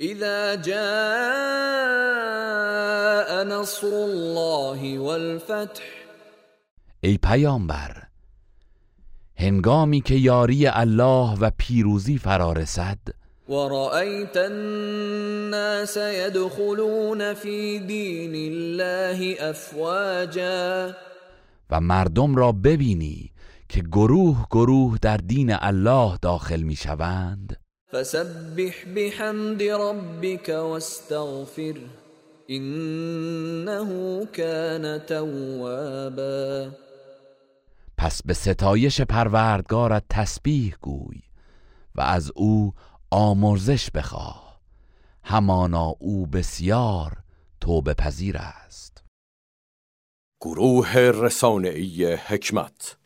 إذا جاء نصر الله والفتح ای پیامبر هنگامی که یاری الله و پیروزی فرا رسد ورأيت الناس يدخلون في دين الله أفواجا. و مردم را ببینی که گروه گروه در دین الله داخل می شوند فسبح بحمد ربك واستغفر إنه كان توابا. پس به ستایش پروردگارت تسبیح گوی و از او آمرزش بخواه. همانا او بسیار توبه پذیر است. گروه رسانه‌ای حکمت